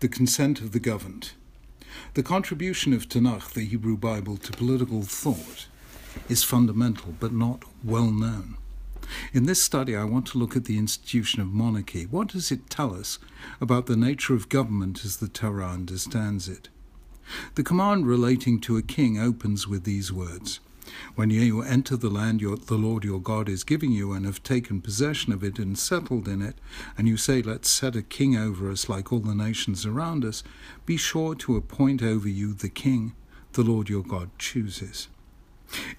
the consent of the governed. The contribution of Tanakh, the Hebrew Bible, to political thought is fundamental but not well known. In this study, I want to look at the institution of monarchy. What does it tell us about the nature of government as the Torah understands it? The command relating to a king opens with these words When you enter the land your, the Lord your God is giving you and have taken possession of it and settled in it, and you say, Let's set a king over us like all the nations around us, be sure to appoint over you the king the Lord your God chooses.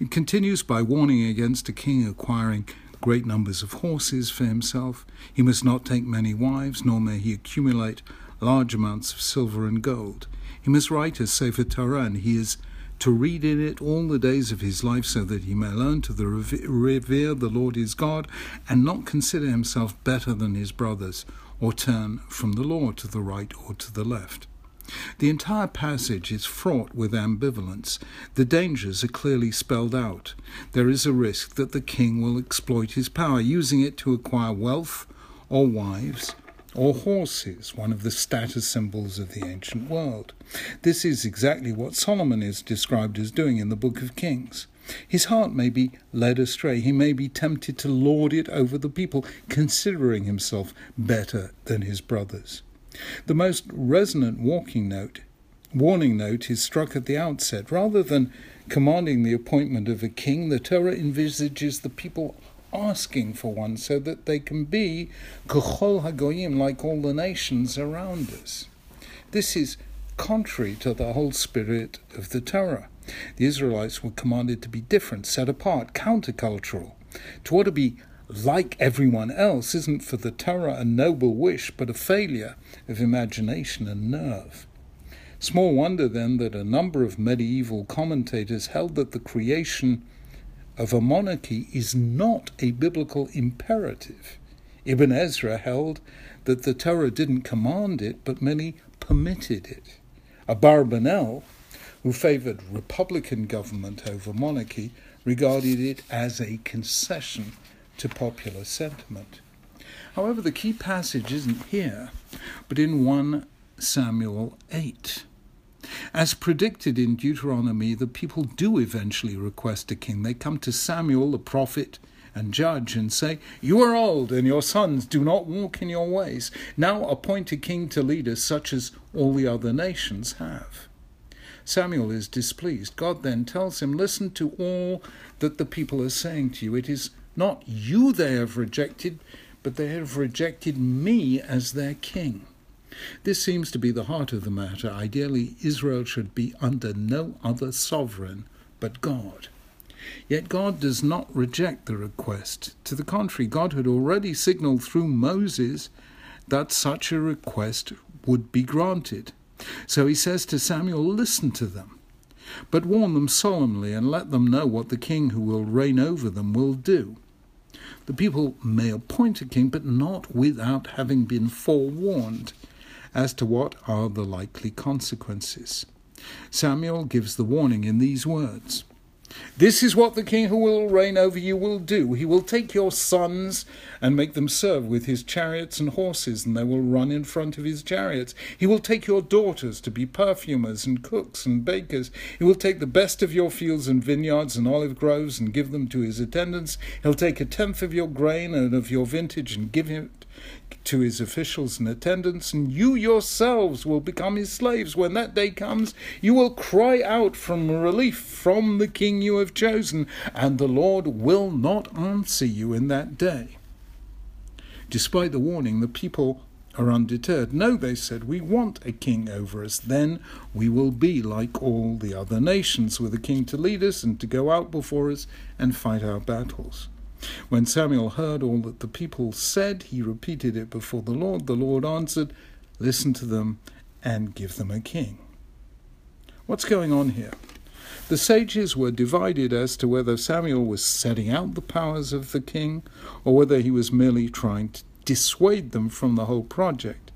It continues by warning against a king acquiring great numbers of horses for himself. He must not take many wives, nor may he accumulate large amounts of silver and gold. He must write a Sefer Torah, and he is to read in it all the days of his life, so that he may learn to the revere the Lord his God, and not consider himself better than his brothers, or turn from the law to the right or to the left. The entire passage is fraught with ambivalence. The dangers are clearly spelled out. There is a risk that the king will exploit his power, using it to acquire wealth or wives or horses, one of the status symbols of the ancient world. This is exactly what Solomon is described as doing in the Book of Kings. His heart may be led astray. He may be tempted to lord it over the people, considering himself better than his brothers. The most resonant walking note, warning note is struck at the outset. Rather than commanding the appointment of a king, the Torah envisages the people asking for one so that they can be Kechol Hagoyim, like all the nations around us. This is contrary to the whole spirit of the Torah. The Israelites were commanded to be different, set apart, countercultural, to want to be like everyone else, isn't for the Torah a noble wish, but a failure of imagination and nerve. Small wonder then that a number of medieval commentators held that the creation of a monarchy is not a biblical imperative. Ibn Ezra held that the Torah didn't command it, but many permitted it. Abarbanel, who favored republican government over monarchy, regarded it as a concession to popular sentiment. However, the key passage isn't here, but in 1 Samuel 8. As predicted in Deuteronomy, the people do eventually request a king. They come to Samuel, the prophet and judge, and say, You are old, and your sons do not walk in your ways. Now appoint a king to lead us, such as all the other nations have. Samuel is displeased. God then tells him, Listen to all that the people are saying to you. It is not you they have rejected, but they have rejected me as their king. This seems to be the heart of the matter. Ideally, Israel should be under no other sovereign but God. Yet God does not reject the request. To the contrary, God had already signaled through Moses that such a request would be granted. So he says to Samuel, Listen to them, but warn them solemnly and let them know what the king who will reign over them will do. The people may appoint a king, but not without having been forewarned as to what are the likely consequences. Samuel gives the warning in these words this is what the king who will reign over you will do. He will take your sons and make them serve with his chariots and horses, and they will run in front of his chariots. He will take your daughters to be perfumers and cooks and bakers. He will take the best of your fields and vineyards and olive groves and give them to his attendants. He'll take a tenth of your grain and of your vintage and give it to his officials and attendants, and you yourselves will become his slaves. When that day comes, you will cry out from relief from the king you have chosen, and the Lord will not answer you in that day. Despite the warning, the people are undeterred. No, they said, we want a king over us. Then we will be like all the other nations, with a king to lead us and to go out before us and fight our battles. When Samuel heard all that the people said, he repeated it before the Lord. The Lord answered, Listen to them and give them a king. What's going on here? The sages were divided as to whether Samuel was setting out the powers of the king or whether he was merely trying to dissuade them from the whole project.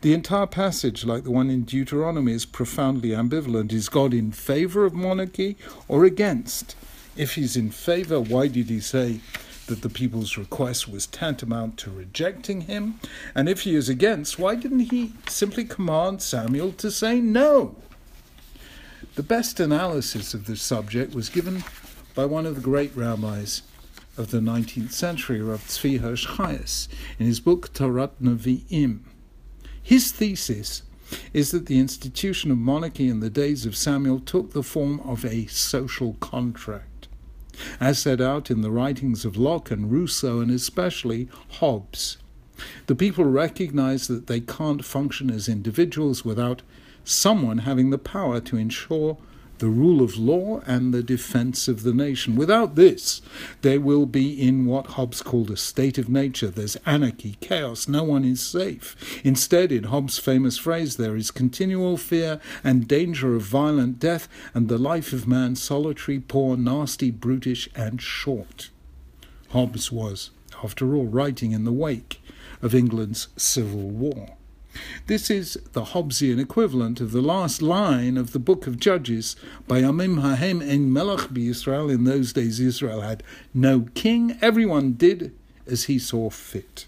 The entire passage, like the one in Deuteronomy, is profoundly ambivalent. Is God in favor of monarchy or against? If he's in favor, why did he say that the people's request was tantamount to rejecting him? And if he is against, why didn't he simply command Samuel to say no? The best analysis of this subject was given by one of the great rabbis of the 19th century, Rav Tzvi Hirsch Chayes, in his book Torat Nevi'im. His thesis is that the institution of monarchy in the days of Samuel took the form of a social contract, as set out in the writings of Locke and Rousseau, and especially Hobbes. The people recognize that they can't function as individuals without someone having the power to ensure the rule of law and the defense of the nation. Without this, they will be in what Hobbes called a state of nature. There's anarchy, chaos, no one is safe. Instead, in Hobbes' famous phrase, there is continual fear and danger of violent death, and the life of man solitary, poor, nasty, brutish, and short. Hobbes was, after all, writing in the wake of England's Civil War. This is the Hobbesian equivalent of the last line of the book of Judges Bayamim Hahem en Melech Israel. In those days, Israel had no king. Everyone did as he saw fit.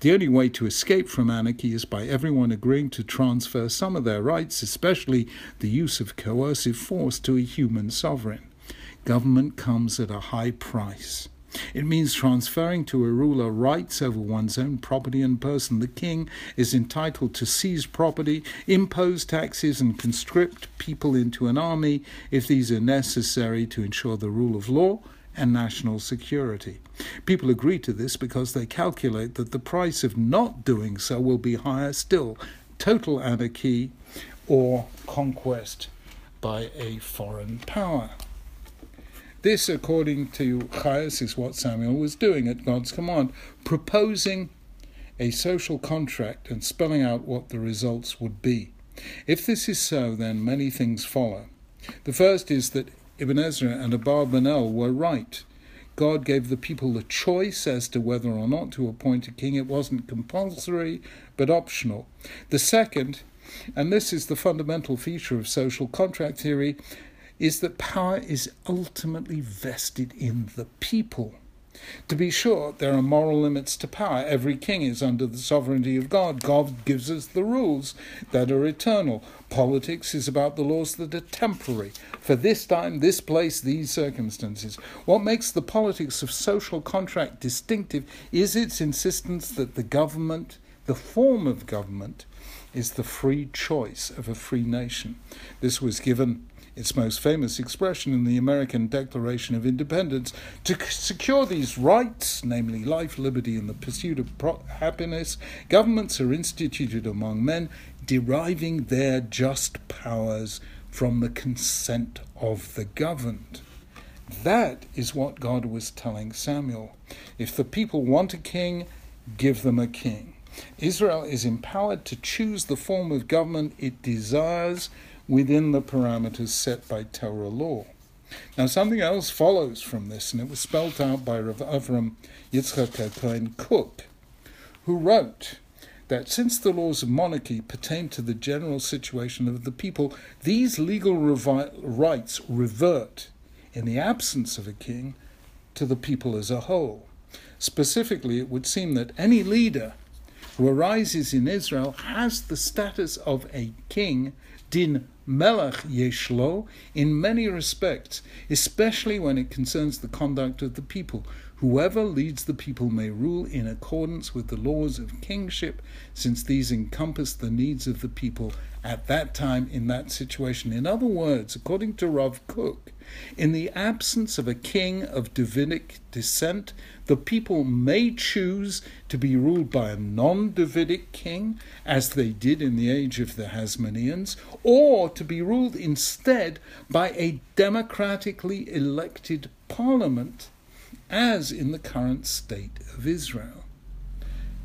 The only way to escape from anarchy is by everyone agreeing to transfer some of their rights, especially the use of coercive force, to a human sovereign. Government comes at a high price. It means transferring to a ruler rights over one's own property and person. The king is entitled to seize property, impose taxes, and conscript people into an army if these are necessary to ensure the rule of law and national security. People agree to this because they calculate that the price of not doing so will be higher still total anarchy or conquest by a foreign power. This, according to Chayes, is what Samuel was doing at God's command, proposing a social contract and spelling out what the results would be. If this is so, then many things follow. The first is that Ibn Ezra and Abarbanel were right. God gave the people the choice as to whether or not to appoint a king. It wasn't compulsory, but optional. The second, and this is the fundamental feature of social contract theory, is that power is ultimately vested in the people. To be sure, there are moral limits to power. Every king is under the sovereignty of God. God gives us the rules that are eternal. Politics is about the laws that are temporary. For this time, this place, these circumstances. What makes the politics of social contract distinctive is its insistence that the government, the form of government, is the free choice of a free nation. This was given its most famous expression in the American Declaration of Independence, to secure these rights, namely life, liberty, and the pursuit of pro- happiness, governments are instituted among men, deriving their just powers from the consent of the governed. That is what God was telling Samuel. If the people want a king, give them a king. Israel is empowered to choose the form of government it desires within the parameters set by Torah law. Now, something else follows from this, and it was spelt out by Rav Avram Yitzchak Cohen Kook, who wrote that since the laws of monarchy pertain to the general situation of the people, these legal revi- rights revert, in the absence of a king, to the people as a whole. Specifically, it would seem that any leader who arises in Israel has the status of a king, din melech yeshlo, in many respects, especially when it concerns the conduct of the people. Whoever leads the people may rule in accordance with the laws of kingship, since these encompass the needs of the people at that time in that situation. In other words, according to Rav Kook, in the absence of a king of Davidic descent, the people may choose to be ruled by a non Davidic king, as they did in the age of the Hasmoneans, or to be ruled instead by a democratically elected parliament, as in the current state of Israel.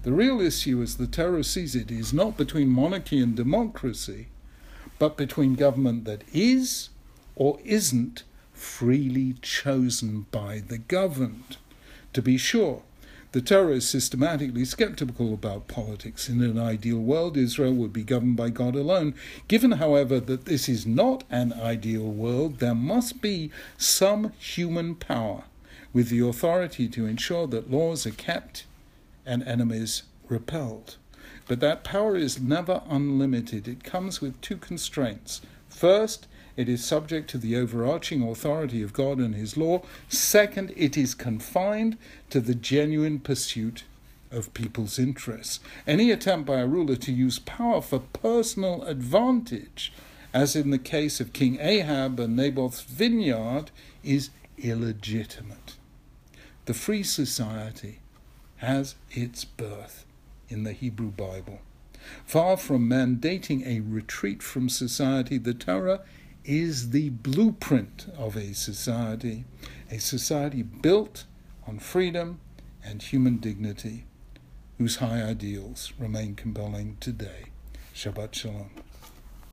The real issue, as the Torah sees it, is not between monarchy and democracy, but between government that is or isn't freely chosen by the governed. To be sure, the Torah is systematically skeptical about politics. In an ideal world, Israel would be governed by God alone. Given, however, that this is not an ideal world, there must be some human power with the authority to ensure that laws are kept and enemies repelled. But that power is never unlimited. It comes with two constraints. First, it is subject to the overarching authority of God and His law. Second, it is confined to the genuine pursuit of people's interests. Any attempt by a ruler to use power for personal advantage, as in the case of King Ahab and Naboth's vineyard, is illegitimate. The free society has its birth in the Hebrew Bible. Far from mandating a retreat from society, the Torah is the blueprint of a society, a society built on freedom and human dignity, whose high ideals remain compelling today. Shabbat Shalom.